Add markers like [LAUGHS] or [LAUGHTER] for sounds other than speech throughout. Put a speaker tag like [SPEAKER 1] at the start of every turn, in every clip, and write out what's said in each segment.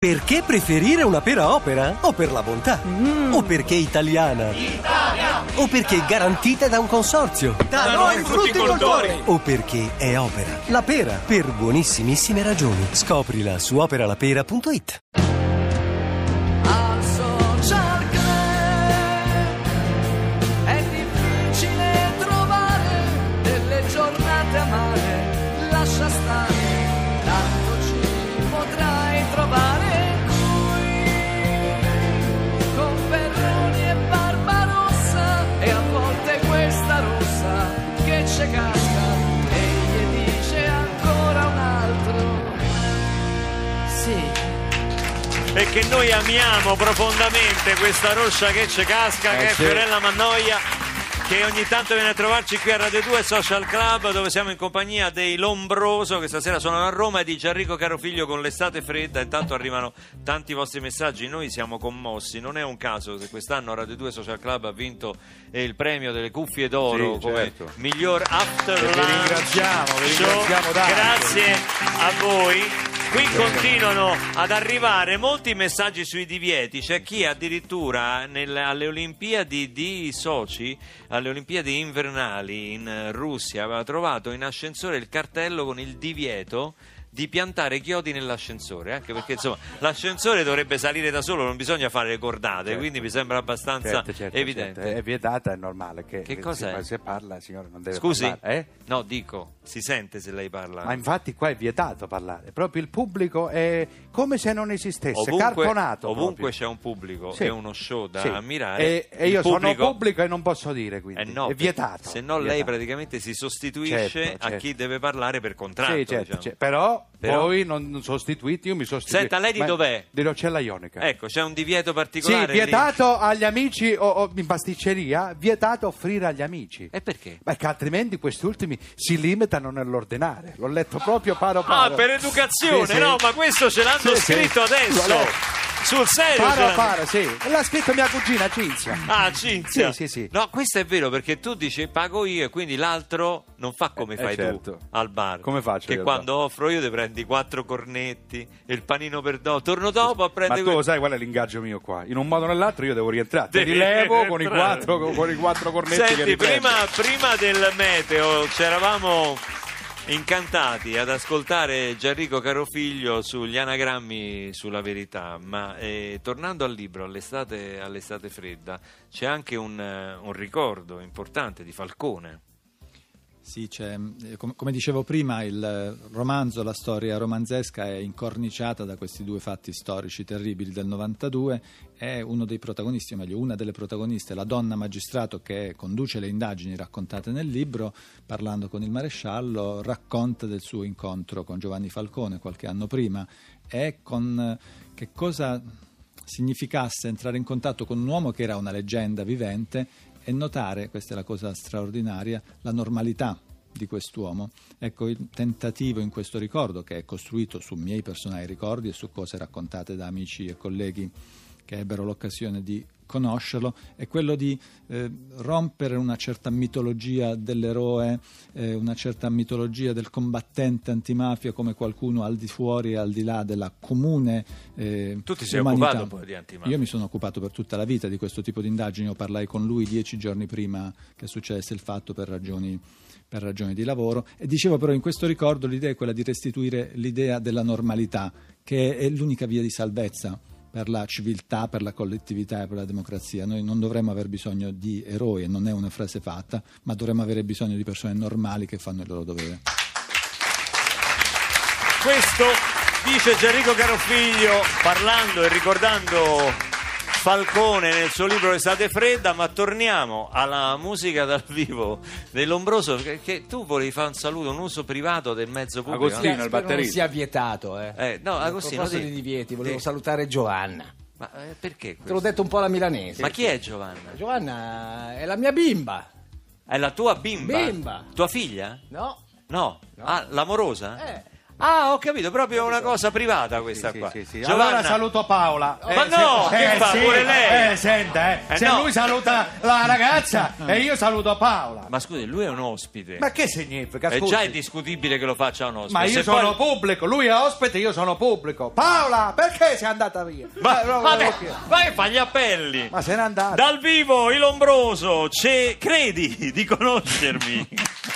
[SPEAKER 1] Perché preferire una pera opera? O per la bontà? O perché italiana?
[SPEAKER 2] Italia!
[SPEAKER 1] O perché garantita da un consorzio?
[SPEAKER 2] Da noi frutticoltori!
[SPEAKER 1] O perché è opera? La pera, per buonissimissime ragioni. Scoprila su operalapera.it.
[SPEAKER 3] e che
[SPEAKER 4] noi amiamo profondamente questa roscia che ci casca, che è
[SPEAKER 5] sì.
[SPEAKER 4] Fiorella Mannoia, che ogni tanto viene a trovarci qui a Radio 2 Social Club, dove siamo in compagnia dei Lombroso, che stasera suonano a Roma, e di Gianrico Carofiglio con l'estate fredda. Intanto arrivano tanti vostri messaggi, noi siamo commossi. Non è un caso se quest'anno Radio 2 Social Club ha vinto eh, il premio delle cuffie d'oro
[SPEAKER 5] Sì,
[SPEAKER 4] come
[SPEAKER 5] certo.
[SPEAKER 4] miglior after
[SPEAKER 5] E vi ringraziamo, vi ringraziamo.
[SPEAKER 4] Grazie a voi. Qui continuano ad arrivare molti messaggi sui divieti. C'è chi addirittura nel- alle Olimpiadi di Sochi, alle Olimpiadi invernali in Russia, aveva trovato in ascensore il cartello con il divieto di piantare chiodi nell'ascensore, anche perché insomma [LAUGHS] l'ascensore dovrebbe salire da solo, non bisogna fare le cordate,
[SPEAKER 5] Certo.
[SPEAKER 4] quindi mi sembra abbastanza
[SPEAKER 5] Certo, certo,
[SPEAKER 4] evidente.
[SPEAKER 5] certo. È vietata, è normale. Che,
[SPEAKER 4] Che cos'è?
[SPEAKER 5] Si, se parla, signore, non deve
[SPEAKER 4] Scusi?
[SPEAKER 5] parlare. eh?
[SPEAKER 4] No, dico, si sente se lei parla.
[SPEAKER 5] Ma infatti qua è vietato parlare. Proprio il pubblico è come se non esistesse,
[SPEAKER 4] ovunque,
[SPEAKER 5] cartonato.
[SPEAKER 4] ovunque
[SPEAKER 5] proprio.
[SPEAKER 4] c'è un pubblico
[SPEAKER 5] Sì.
[SPEAKER 4] è uno show da
[SPEAKER 5] Sì.
[SPEAKER 4] ammirare
[SPEAKER 5] E, e io
[SPEAKER 4] pubblico-
[SPEAKER 5] sono pubblico e non posso dire, quindi.
[SPEAKER 4] Eh no,
[SPEAKER 5] è vietato.
[SPEAKER 4] se no lei praticamente si sostituisce
[SPEAKER 5] Certo,
[SPEAKER 4] a
[SPEAKER 5] certo.
[SPEAKER 4] chi deve parlare per contratto
[SPEAKER 5] Sì, certo,
[SPEAKER 4] diciamo.
[SPEAKER 5] certo. Però,
[SPEAKER 4] Però-
[SPEAKER 5] voi non sostituite, io mi sostituisco.
[SPEAKER 4] Senta, lei di
[SPEAKER 5] Ma-
[SPEAKER 4] dov'è?
[SPEAKER 5] Di Rocella Ionica.
[SPEAKER 4] ecco c'è un divieto
[SPEAKER 5] Sì,
[SPEAKER 4] particolare lì.
[SPEAKER 5] vietato agli amici o, o in pasticceria, vietato offrire agli amici.
[SPEAKER 4] e perché?
[SPEAKER 5] Perché altrimenti questi ultimi si limitano nell'ordinare. L'ho letto proprio paro
[SPEAKER 4] ah
[SPEAKER 5] paro.
[SPEAKER 4] per educazione
[SPEAKER 5] Sì, sì.
[SPEAKER 4] no ma questo ce l'hanno
[SPEAKER 5] Sì, sì.
[SPEAKER 4] scritto adesso
[SPEAKER 5] Lo-
[SPEAKER 4] sul serio
[SPEAKER 5] Paro
[SPEAKER 4] l'hanno-
[SPEAKER 5] paro, sì. E l'ha scritto mia cugina Cinzia.
[SPEAKER 4] Ah, Cinzia.
[SPEAKER 5] Sì, sì, sì.
[SPEAKER 4] No, questo è vero perché tu dici pago io e quindi l'altro non fa come
[SPEAKER 5] Eh,
[SPEAKER 4] fai
[SPEAKER 5] certo.
[SPEAKER 4] tu al bar.
[SPEAKER 5] Come faccio
[SPEAKER 4] Che
[SPEAKER 5] io
[SPEAKER 4] quando offro io ti prendi quattro cornetti e il panino per dopo. Torno dopo a
[SPEAKER 5] Ma
[SPEAKER 4] prendere
[SPEAKER 5] tu lo sai qual è l'ingaggio mio qua? In un modo o nell'altro io devo rientrare. Ti
[SPEAKER 4] Devi
[SPEAKER 5] rilevo con i, quattro, con, i quattro cornetti che
[SPEAKER 4] Senti, prima, prima del meteo ci eravamo incantati ad ascoltare Gianrico Carofiglio sugli anagrammi sulla verità, ma eh, tornando al libro, all'estate, all'estate fredda, c'è anche un, eh, un ricordo importante di Falcone.
[SPEAKER 6] Sì, eh, com- come dicevo prima, il romanzo, la storia romanzesca è incorniciata da questi due fatti storici terribili del 92 e uno dei protagonisti, o meglio una delle protagoniste, la donna magistrato che conduce le indagini raccontate nel libro, parlando con il maresciallo, racconta del suo incontro con Giovanni Falcone qualche anno prima. E con che cosa significasse entrare in contatto con un uomo che era una leggenda vivente e notare, questa è la cosa straordinaria, la normalità di quest'uomo. Ecco il tentativo in questo ricordo, che è costruito su miei personali ricordi e su cose raccontate da amici e colleghi che ebbero l'occasione di conoscerlo, è quello di eh, rompere una certa mitologia dell'eroe, eh, una certa mitologia del combattente antimafia come qualcuno al di fuori e al di là della comune eh,
[SPEAKER 4] Tu ti sei
[SPEAKER 6] umanità.
[SPEAKER 4] occupato poi di antimafia.
[SPEAKER 6] Io mi sono occupato per tutta la vita di questo tipo di indagini, io parlai con lui dieci giorni prima che succedesse il fatto per ragioni, per ragioni di lavoro e dicevo però in questo ricordo l'idea è quella di restituire l'idea della normalità che è l'unica via di salvezza per la civiltà, per la collettività e per la democrazia. Noi non dovremmo aver bisogno di eroi, non è una frase fatta, ma dovremmo avere bisogno di persone normali che fanno il loro dovere.
[SPEAKER 4] Questo dice Gianrico Carofiglio parlando e ricordando Falcone nel suo libro Estate fredda, ma torniamo alla musica dal [LAUGHS] vivo dell'Ombroso, che, che tu volevi fare un saluto, un uso privato del mezzo pubblico.
[SPEAKER 5] Agostino,
[SPEAKER 4] no?
[SPEAKER 5] il
[SPEAKER 7] Spero non
[SPEAKER 5] batterista.
[SPEAKER 7] sia vietato, eh.
[SPEAKER 4] Eh, no,
[SPEAKER 7] A
[SPEAKER 4] Agostino,
[SPEAKER 7] proposito
[SPEAKER 4] di-
[SPEAKER 7] di divieti, volevo
[SPEAKER 4] di-
[SPEAKER 7] salutare Giovanna.
[SPEAKER 4] Ma eh, perché
[SPEAKER 7] Te l'ho
[SPEAKER 4] questo?
[SPEAKER 7] detto un po' alla milanese.
[SPEAKER 4] Ma chi è Giovanna?
[SPEAKER 7] Giovanna è la mia bimba,
[SPEAKER 4] È la tua bimba?
[SPEAKER 7] Bimba.
[SPEAKER 4] Tua figlia?
[SPEAKER 7] no?
[SPEAKER 4] No.
[SPEAKER 7] No.
[SPEAKER 4] Ah, l'amorosa?
[SPEAKER 7] Eh.
[SPEAKER 4] Ah, ho capito, proprio una cosa privata questa
[SPEAKER 5] Sì,
[SPEAKER 4] qua.
[SPEAKER 5] sì, sì.
[SPEAKER 4] Giovanna-
[SPEAKER 5] Allora saluto Paola.
[SPEAKER 4] Ma no, che fa? Pure lei?
[SPEAKER 5] Eh, senta, eh.
[SPEAKER 4] Eh,
[SPEAKER 5] Se
[SPEAKER 4] no.
[SPEAKER 5] lui saluta la ragazza [LAUGHS] e io saluto Paola.
[SPEAKER 4] Ma scusi, lui è un ospite.
[SPEAKER 5] Ma che significa?
[SPEAKER 4] è
[SPEAKER 5] scusi?
[SPEAKER 4] già indiscutibile che lo faccia un ospite.
[SPEAKER 5] Ma io
[SPEAKER 4] Se
[SPEAKER 5] sono
[SPEAKER 4] poi-
[SPEAKER 5] pubblico, lui è ospite, io sono pubblico. Paola, perché sei andata via?
[SPEAKER 4] Ma,
[SPEAKER 5] Eh, no,
[SPEAKER 4] ma,
[SPEAKER 5] no, no,
[SPEAKER 4] ma che fa gli appelli?
[SPEAKER 5] ma se n'è andata.
[SPEAKER 4] Dal vivo, il Lombroso, c'è- credi di conoscermi? [LAUGHS]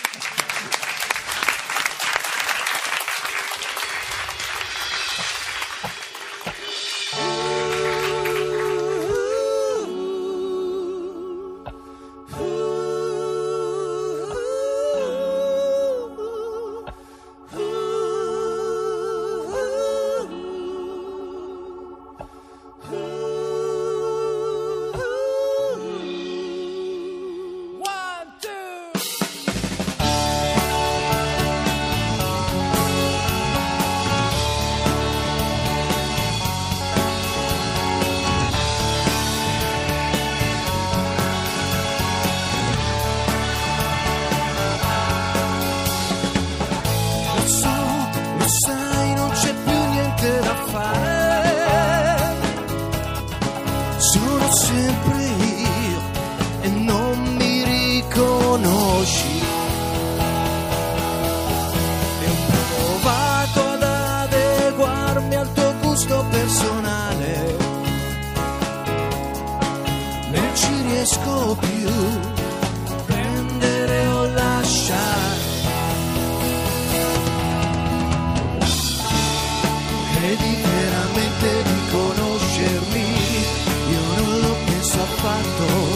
[SPEAKER 3] lo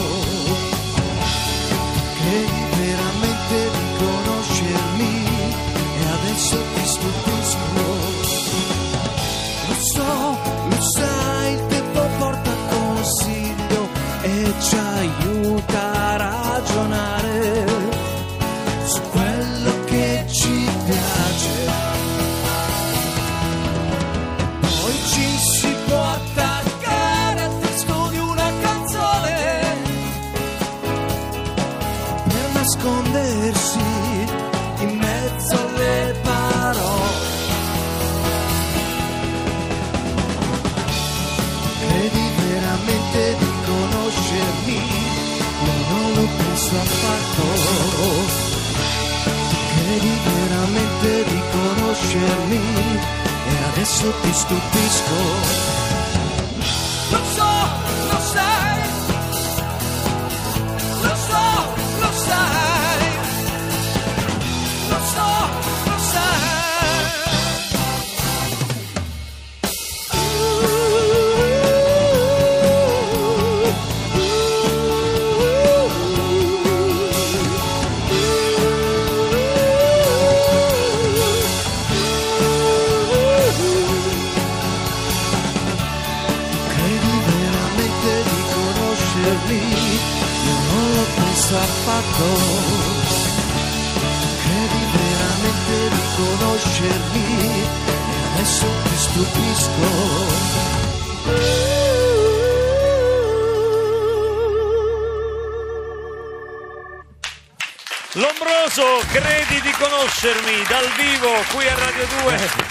[SPEAKER 3] e adesso ti stupisco. Conoscermi
[SPEAKER 4] dal vivo qui a Radio 2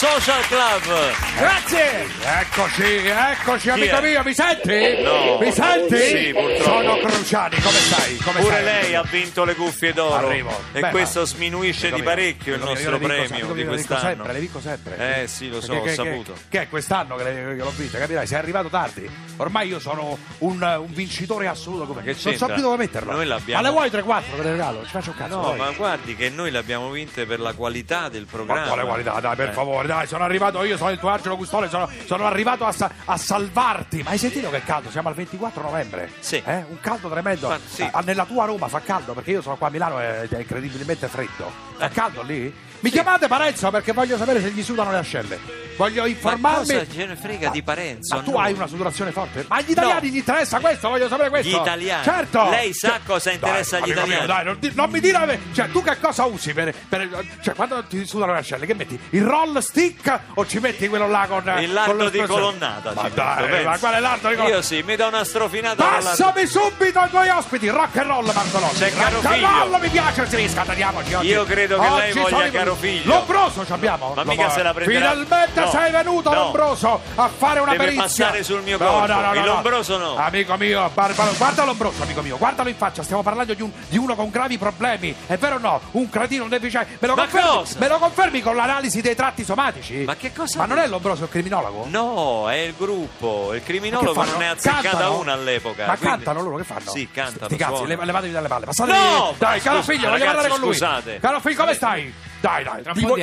[SPEAKER 4] Social Club.
[SPEAKER 7] Grazie!
[SPEAKER 5] Eccoci, eccoci, amico
[SPEAKER 4] è?
[SPEAKER 5] mio, mi senti?
[SPEAKER 4] No.
[SPEAKER 5] Mi senti?
[SPEAKER 4] Sì, purtroppo.
[SPEAKER 5] Sono Cruciani, come stai? Come
[SPEAKER 4] Pure
[SPEAKER 5] stai?
[SPEAKER 4] lei ha vinto le cuffie d'oro
[SPEAKER 5] Arrivo.
[SPEAKER 4] e
[SPEAKER 5] Beh,
[SPEAKER 4] questo sminuisce
[SPEAKER 5] Amico
[SPEAKER 4] di parecchio il
[SPEAKER 5] amico
[SPEAKER 4] nostro premio di
[SPEAKER 5] io le dico
[SPEAKER 4] quest'anno.
[SPEAKER 5] sempre, le dico sempre.
[SPEAKER 4] Eh sì, lo so, ho saputo.
[SPEAKER 5] Che, che è quest'anno che, le- che l'ho vinta, capirai? Sei arrivato tardi. Ormai io sono un, un vincitore assoluto. Come...
[SPEAKER 4] che
[SPEAKER 5] Non so
[SPEAKER 4] c'entra?
[SPEAKER 5] più dove metterlo.
[SPEAKER 4] Noi l'abbiamo-
[SPEAKER 5] Ma le vuoi 3-4 che le regalo? Ci faccio un cazzo.
[SPEAKER 4] No,
[SPEAKER 5] vai.
[SPEAKER 4] ma guardi che noi le abbiamo vinte per la qualità del programma.
[SPEAKER 5] Ma quale qualità, dai, per
[SPEAKER 4] Eh.
[SPEAKER 5] favore, dai, sono arrivato io, sono il tuo Angelo Custode, sono, sono arrivato a, sa- a salvarti. Ma hai sentito che caldo? Siamo al 24 novembre.
[SPEAKER 4] Sì.
[SPEAKER 5] Eh? Un caldo tremendo.
[SPEAKER 4] Ma sì.
[SPEAKER 5] Ah, nella tua Roma fa caldo, perché io sono qua a Milano e è incredibilmente freddo. Fa
[SPEAKER 4] Eh.
[SPEAKER 5] caldo lì? Mi chiamate Parenzo perché voglio sapere se gli sudano le ascelle. Voglio
[SPEAKER 4] Ma
[SPEAKER 5] informarmi.
[SPEAKER 4] cosa ce ne frega di Parenzo?
[SPEAKER 5] Ma tu
[SPEAKER 4] No.
[SPEAKER 5] hai una sudorazione forte? Ma agli italiani
[SPEAKER 4] No.
[SPEAKER 5] gli interessa questo? Voglio sapere questo.
[SPEAKER 4] Gli italiani?
[SPEAKER 5] Certo.
[SPEAKER 4] Lei sa cosa interessa
[SPEAKER 5] Dai,
[SPEAKER 4] agli
[SPEAKER 5] amico mio,
[SPEAKER 4] italiani?
[SPEAKER 5] dai, non, non mi dire. Cioè, tu che cosa usi per. per- cioè, quando ti sudano le ascelle, che metti? Il roll stick o ci metti quello là con.
[SPEAKER 4] Il
[SPEAKER 5] con
[SPEAKER 4] lardo
[SPEAKER 5] lo
[SPEAKER 4] di colonnata.
[SPEAKER 5] Ma dai,
[SPEAKER 4] metto,
[SPEAKER 5] ma quale lardo di colonnata?
[SPEAKER 4] Io sì, mi do una strofinata con.
[SPEAKER 5] Passami subito ai tuoi ospiti, rock and roll Manzoloni.
[SPEAKER 4] C'è caro
[SPEAKER 5] rock and
[SPEAKER 4] figlio.
[SPEAKER 5] roll mi piace, sì, scateniamoci oggi.
[SPEAKER 4] Io credo che lei
[SPEAKER 5] Oggi
[SPEAKER 4] voglia
[SPEAKER 5] sono i-
[SPEAKER 4] caro figlio.
[SPEAKER 5] Lombroso ci abbiamo.
[SPEAKER 4] Ma mica se la prenderà-
[SPEAKER 5] Finalmente. Sei venuto
[SPEAKER 4] No.
[SPEAKER 5] Lombroso a fare una
[SPEAKER 4] Deve
[SPEAKER 5] perizia.
[SPEAKER 4] passare sul mio
[SPEAKER 5] No,
[SPEAKER 4] corpo.
[SPEAKER 5] no, no, no.
[SPEAKER 4] Lombroso no.
[SPEAKER 5] Amico mio, Barbaro, guarda Lombroso, amico mio, guardalo in faccia, stiamo parlando di, un- di uno con gravi problemi. È vero o no? Un cretino, un deficiente. Me lo
[SPEAKER 4] Ma
[SPEAKER 5] confermi?
[SPEAKER 4] cosa?
[SPEAKER 5] Me lo confermi con l'analisi dei tratti somatici?
[SPEAKER 4] Ma che cosa
[SPEAKER 5] Ma non è Lombroso il criminologo?
[SPEAKER 4] No, è il gruppo. Il criminologo non ne ha azzeccata
[SPEAKER 5] Cantano?
[SPEAKER 4] una all'epoca.
[SPEAKER 5] Ma
[SPEAKER 4] quindi-
[SPEAKER 5] cantano loro che fanno?
[SPEAKER 4] Sì, cantano.
[SPEAKER 5] Sti cazzi, le- levatevi dalle palle. Passate
[SPEAKER 4] No!
[SPEAKER 5] Dai, caro figlio, voglio parlare con lui.
[SPEAKER 4] scusate.
[SPEAKER 5] Caro figlio, come stai? Dai, dai.
[SPEAKER 7] Po'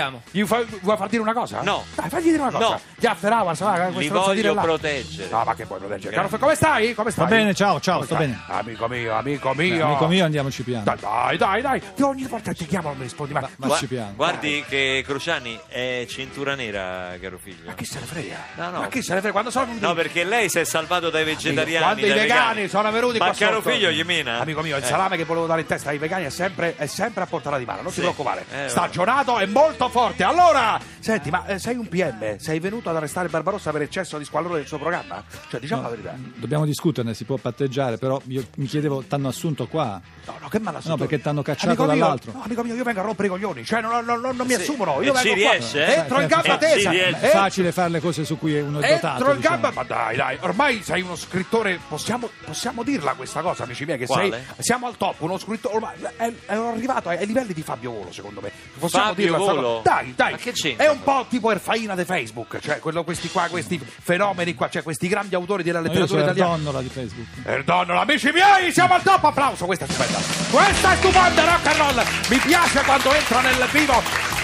[SPEAKER 5] vuoi- vuoi far dire una cosa?
[SPEAKER 4] No.
[SPEAKER 5] Dai, fagli dire una cosa.
[SPEAKER 4] No.
[SPEAKER 5] Gli afferrava, sa, questo
[SPEAKER 4] Li voglio proteggere.
[SPEAKER 5] No, ma che vuoi proteggere? Caro figlio, come stai? Come stai?
[SPEAKER 6] Va bene, ciao, ciao,
[SPEAKER 5] Come
[SPEAKER 6] sto
[SPEAKER 5] stai?
[SPEAKER 6] bene.
[SPEAKER 5] Amico mio, amico mio.
[SPEAKER 6] amico mio, andiamoci piano.
[SPEAKER 5] Dai, dai, dai, dai. Io ogni volta che ti chiamo non mi rispondi mai.
[SPEAKER 6] Ma-
[SPEAKER 5] Ma,
[SPEAKER 6] ci piano.
[SPEAKER 4] Guardi che Cruciani è cintura nera, caro figlio.
[SPEAKER 5] ma chi se ne frega?
[SPEAKER 4] No, no.
[SPEAKER 5] Ma chi se ne frega? Quando sono venuti
[SPEAKER 4] No, perché lei si è salvato dai vegetariani.
[SPEAKER 5] Quando i
[SPEAKER 4] dai
[SPEAKER 5] vegani, sono venuti
[SPEAKER 4] Ma
[SPEAKER 5] qua
[SPEAKER 4] caro
[SPEAKER 5] sotto-
[SPEAKER 4] figlio, gli mena?
[SPEAKER 5] Amico mio, il
[SPEAKER 4] Eh.
[SPEAKER 5] salame che volevo dare in testa ai vegani è sempre, è sempre a portata di mano, non
[SPEAKER 4] Sì.
[SPEAKER 5] ti preoccupare.
[SPEAKER 4] Eh,
[SPEAKER 5] Stagionato e molto forte. Allora, senti, ma eh, sei un PM? Sei venuto ad arrestare Barbarossa per eccesso di squallore del suo programma? Cioè, diciamo la verità.
[SPEAKER 6] Dobbiamo discuterne, si può patteggiare, però io mi chiedevo, t'hanno assunto qua?
[SPEAKER 5] No, no, che male
[SPEAKER 6] No, perché t'hanno cacciato
[SPEAKER 5] amico mio,
[SPEAKER 6] dall'altro.
[SPEAKER 5] no, amico mio, io vengo a rompere i coglioni, cioè non, non- non- non mi
[SPEAKER 4] Sì.
[SPEAKER 5] assumono.
[SPEAKER 4] E
[SPEAKER 5] Io
[SPEAKER 4] ci
[SPEAKER 5] vengo qua,
[SPEAKER 4] riesce, eh?
[SPEAKER 5] Entro in gamba tesa.
[SPEAKER 4] Ci.
[SPEAKER 6] È facile fare le cose su cui uno è dotato.
[SPEAKER 5] Entro in
[SPEAKER 6] diciamo.
[SPEAKER 5] gamba, ma dai, dai, ormai sei uno scrittore. Possiamo, possiamo dirla questa cosa, amici miei? Che sei,
[SPEAKER 4] Quale?
[SPEAKER 5] siamo al top. Uno scrittore, ormai è, è arrivato ai, livelli di Fabio Volo, secondo me. Possiamo
[SPEAKER 4] Fabio
[SPEAKER 5] dirla
[SPEAKER 4] Volo?
[SPEAKER 5] cosa? Dai, dai,
[SPEAKER 4] Ma che c'entra?
[SPEAKER 5] È un po' tipo Erfaina di Facebook, cioè quello- questi qua, questi fenomeni qua, cioè questi grandi autori della letteratura italiana.
[SPEAKER 6] donnola di Facebook.
[SPEAKER 5] Perdonalo, amici miei, siamo al top, applauso, questa è stupenda. Questa è stupenda, rock and roll. Mi piace quando entra nel vivo.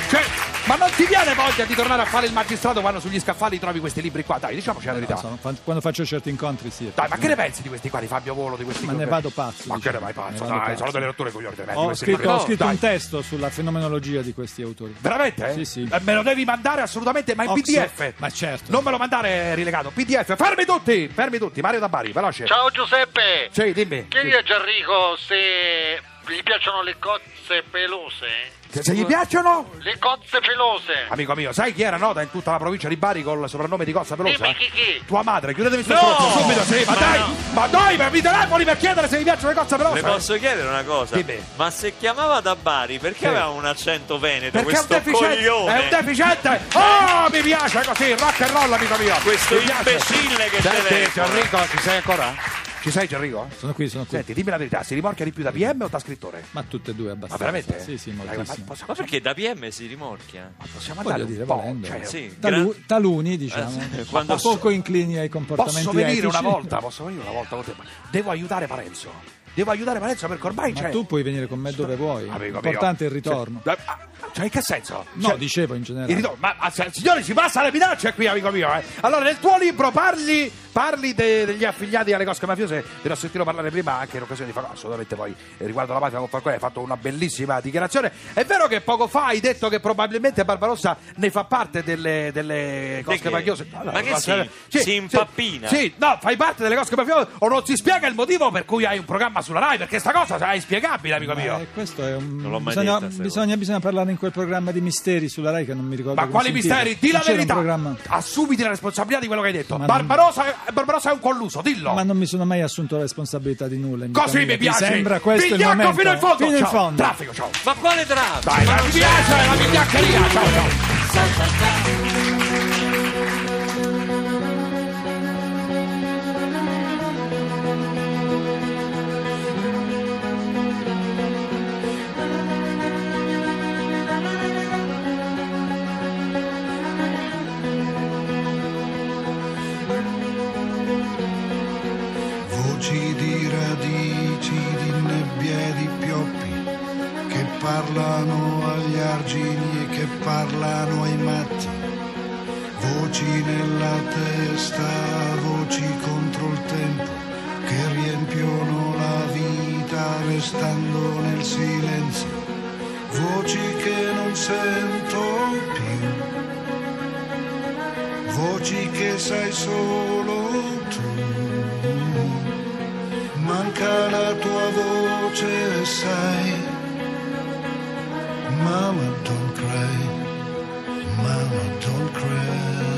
[SPEAKER 5] Cioè, ma non ti viene voglia di tornare a fare il magistrato quando sugli scaffali trovi questi libri qua? Dai, diciamoci la verità.
[SPEAKER 6] No, sono- quando faccio certi incontri, sì.
[SPEAKER 5] Dai, ma che ne pensi di questi qua, di Fabio Volo, di questi
[SPEAKER 6] Ma ne vado pazzo,
[SPEAKER 5] Ma che ne
[SPEAKER 6] diciamo.
[SPEAKER 5] vai pazzo?
[SPEAKER 6] Ne
[SPEAKER 5] Dai,
[SPEAKER 6] pazzo.
[SPEAKER 5] sono delle rotture coglioni tremendi
[SPEAKER 6] Ho scritto, ho scritto un testo sulla fenomenologia di questi autori.
[SPEAKER 5] Veramente?
[SPEAKER 6] Sì, sì.
[SPEAKER 5] Eh, me lo devi mandare assolutamente, ma in
[SPEAKER 6] Oxo-
[SPEAKER 5] PDF.
[SPEAKER 6] ma certo.
[SPEAKER 5] Non me lo mandare rilegato, PDF. Fermi tutti, fermi tutti. Mario da Bari, veloce.
[SPEAKER 8] Ciao Giuseppe!
[SPEAKER 5] Sì, dimmi.
[SPEAKER 8] Chiedi a Gianrico se gli piacciono le cozze pelose.
[SPEAKER 5] Se, se gli piacciono?
[SPEAKER 8] Le cozze pelose!
[SPEAKER 5] Amico mio, sai chi era nota in tutta la provincia di Bari col soprannome di Cozza Pelosa?
[SPEAKER 8] Dimmi chi chi?
[SPEAKER 5] Tua madre, chiudetemi sto
[SPEAKER 4] No!
[SPEAKER 5] subito, sì, ma,
[SPEAKER 4] Ma
[SPEAKER 5] dai,
[SPEAKER 4] no.
[SPEAKER 5] ma dai, ma mi telefoni per chiedere se mi piacciono le Cozza Pelosa?
[SPEAKER 4] Le posso chiedere una cosa?
[SPEAKER 5] Dimmi.
[SPEAKER 4] Ma se chiamava da Bari, perché
[SPEAKER 5] Sì.
[SPEAKER 4] aveva un accento veneto?
[SPEAKER 5] Perché è un
[SPEAKER 4] questo
[SPEAKER 5] deficiente,
[SPEAKER 4] coglione.
[SPEAKER 5] è un deficiente. Oh, mi piace così, rock and roll, amico mio.
[SPEAKER 4] Questo
[SPEAKER 5] Mi piace.
[SPEAKER 4] imbecille che
[SPEAKER 5] Senti. Gianrico, ci sei ancora? Ci sei, Gianrico?
[SPEAKER 6] Sono qui, sono qui.
[SPEAKER 5] Senti, dimmi la verità, si rimorchia di più da PM o da scrittore?
[SPEAKER 6] Ma tutte e due
[SPEAKER 5] Ma
[SPEAKER 6] abbastanza.
[SPEAKER 5] veramente?
[SPEAKER 6] Sì, sì,
[SPEAKER 5] ma
[SPEAKER 6] moltissimo.
[SPEAKER 5] possiamo,
[SPEAKER 4] Ma perché da PM si rimorchia?
[SPEAKER 5] possiamo
[SPEAKER 6] Voglio
[SPEAKER 5] andare
[SPEAKER 6] dire, volendo.
[SPEAKER 5] cioè,
[SPEAKER 4] Sì,
[SPEAKER 6] Talu-
[SPEAKER 4] gran-
[SPEAKER 6] taluni, diciamo,
[SPEAKER 4] Eh, quando
[SPEAKER 6] poco inclini ai comportamenti
[SPEAKER 5] Posso venire
[SPEAKER 6] etici.
[SPEAKER 5] una volta, posso venire una volta con te. ma Devo aiutare Parenzo. Devo aiutare Parenzo perché ormai
[SPEAKER 6] Ma
[SPEAKER 5] c'è.
[SPEAKER 6] tu puoi venire con me dove vuoi.
[SPEAKER 5] Amico
[SPEAKER 6] L'importante è
[SPEAKER 5] mio.
[SPEAKER 6] il ritorno.
[SPEAKER 5] Cioè, ah, cioè, in che senso?
[SPEAKER 6] No,
[SPEAKER 5] Cioè,
[SPEAKER 6] dicevo in generale.
[SPEAKER 5] il ritorno- Ma se- signori, si passa alle minacce qui, amico mio. eh. Allora, nel tuo libro parli, parli de- degli affiliati alle cosche mafiose. Te ne ho sentito parlare prima anche in occasione di fare assolutamente poi eh, riguardo la mafia con Falcone. Hai fatto una bellissima dichiarazione. È vero che poco fa hai detto che probabilmente Barbarossa ne fa parte delle, delle cosche
[SPEAKER 4] che?
[SPEAKER 5] mafiose. No, no,
[SPEAKER 4] Ma che si-
[SPEAKER 5] sì,
[SPEAKER 4] si impappina?
[SPEAKER 5] Sì, sì, no, fai parte delle cosche mafiose o non si spiega il motivo per cui hai un programma sulla Rai? Perché sta cosa è inspiegabile, amico mio.
[SPEAKER 6] Eh, questo è un...
[SPEAKER 4] Non l'ho mai
[SPEAKER 6] bisogna,
[SPEAKER 4] detta,
[SPEAKER 6] bisogna, bisogna parlare in quel programma di misteri sulla Rai che non mi ricordo
[SPEAKER 5] Ma quali misteri? Di la verità. Assumiti la responsabilità di quello che hai detto.
[SPEAKER 6] Ma non-
[SPEAKER 5] Barbarossa, Barbarossa è un colluso, dillo.
[SPEAKER 6] Ma non mi sono mai assunto la responsabilità di nulla. in
[SPEAKER 5] Così mi
[SPEAKER 6] Ti
[SPEAKER 5] piace.
[SPEAKER 6] sembra questo il
[SPEAKER 5] Vigliacco
[SPEAKER 6] momento?
[SPEAKER 5] fino in fondo.
[SPEAKER 6] Fino in
[SPEAKER 5] ciao.
[SPEAKER 6] fondo.
[SPEAKER 5] Traffico, ciao.
[SPEAKER 4] Ma quale traffico?
[SPEAKER 5] Dai,
[SPEAKER 4] Ma
[SPEAKER 5] mi piace la vigliaccheria. Ciao, ciao.
[SPEAKER 9] Parlano agli argini e che parlano ai matti. Voci nella testa, voci contro il tempo che riempiono la vita restando nel silenzio. Voci che non sento più voci che sai solo tu. Manca la tua voce, sai. Mama, don't cry. Mama, don't cry.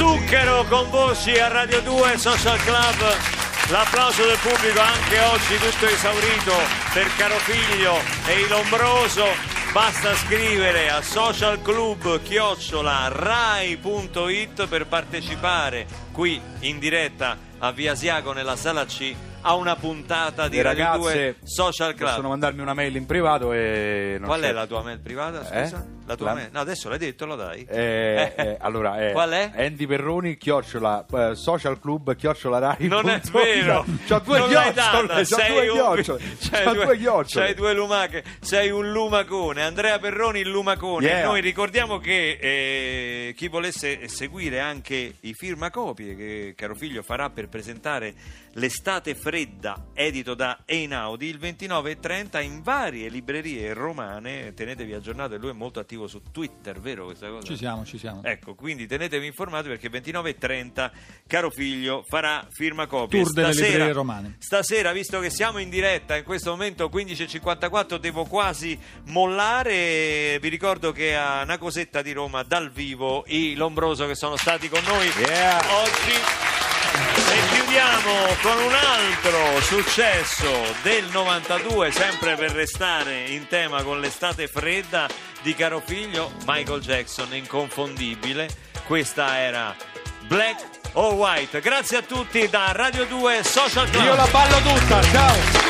[SPEAKER 4] Zucchero con voci a Radio 2 Social Club. L'applauso del pubblico anche oggi tutto esaurito per Caro Figlio e il Lombroso. Basta scrivere a social club chiocciola rai.it per partecipare qui in diretta a Via Asiago nella sala C a una puntata di
[SPEAKER 5] Le
[SPEAKER 4] Radio
[SPEAKER 5] ragazze
[SPEAKER 4] 2 Social Club.
[SPEAKER 5] Possono mandarmi una mail in privato e... non
[SPEAKER 4] Qual
[SPEAKER 5] c'è-
[SPEAKER 4] è la tua mail privata? Scusa?
[SPEAKER 5] Eh?
[SPEAKER 4] La tua
[SPEAKER 5] La-
[SPEAKER 4] mail? No, adesso l'hai detto, lo dai.
[SPEAKER 5] Eh, eh, [LAUGHS] allora, eh,
[SPEAKER 4] Qual è?
[SPEAKER 5] Andy Perroni, chiocciola, eh, social club, chiocciola Rai.
[SPEAKER 4] Non è vero, [LAUGHS]
[SPEAKER 5] C'ho due
[SPEAKER 4] non
[SPEAKER 5] chiocciole, c'ho
[SPEAKER 4] sei
[SPEAKER 5] due
[SPEAKER 4] un- [LAUGHS]
[SPEAKER 5] chiocciole,
[SPEAKER 4] c'hai
[SPEAKER 5] c'ho
[SPEAKER 4] due-
[SPEAKER 5] due chiocciole.
[SPEAKER 4] c'hai due lumache, sei un lumacone. Andrea Perroni, il lumacone.
[SPEAKER 5] Yeah.
[SPEAKER 4] Noi ricordiamo che eh, chi volesse seguire anche i firmacopie che Caro Figlio farà per presentare L'estate fredda, edito da Einaudi, il 29 e 30 in varie librerie romane. Tenetevi aggiornati, lui è molto attivo su Twitter, vero questa cosa?
[SPEAKER 6] Ci siamo, ci siamo.
[SPEAKER 4] Ecco, quindi tenetevi informati perché 29 e 30 Caro Figlio farà firma copie.
[SPEAKER 6] Tour delle librerie romane.
[SPEAKER 4] Stasera, visto che siamo in diretta, in questo momento 15.54, devo quasi mollare. Vi ricordo che a una cosetta di Roma dal vivo i Lombroso che sono stati con noi
[SPEAKER 5] Yeah.
[SPEAKER 4] oggi. Chiudiamo con un altro successo del 92, sempre per restare in tema con l'estate fredda di caro figlio Michael Jackson, inconfondibile. Questa era Black or White. Grazie a tutti da Radio 2 Social Club.
[SPEAKER 5] Io la ballo tutta, ciao!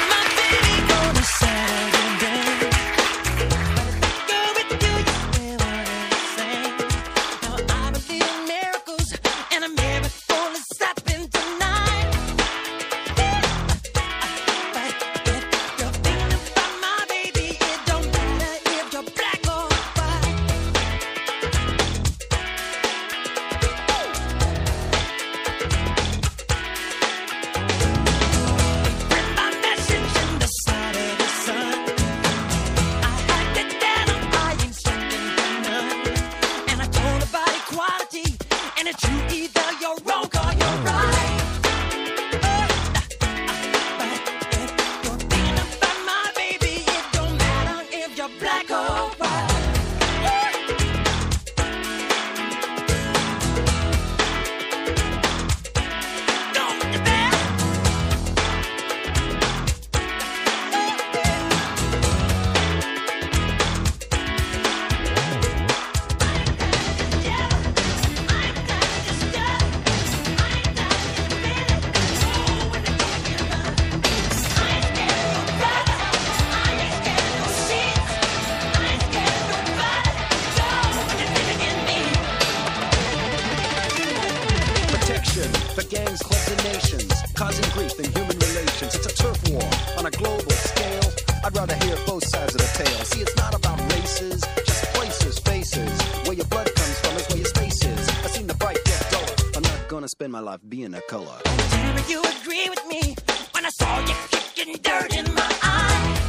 [SPEAKER 10] spend my life being a color.
[SPEAKER 11] Tell you agree with me when I saw you kicking dirt in my eye.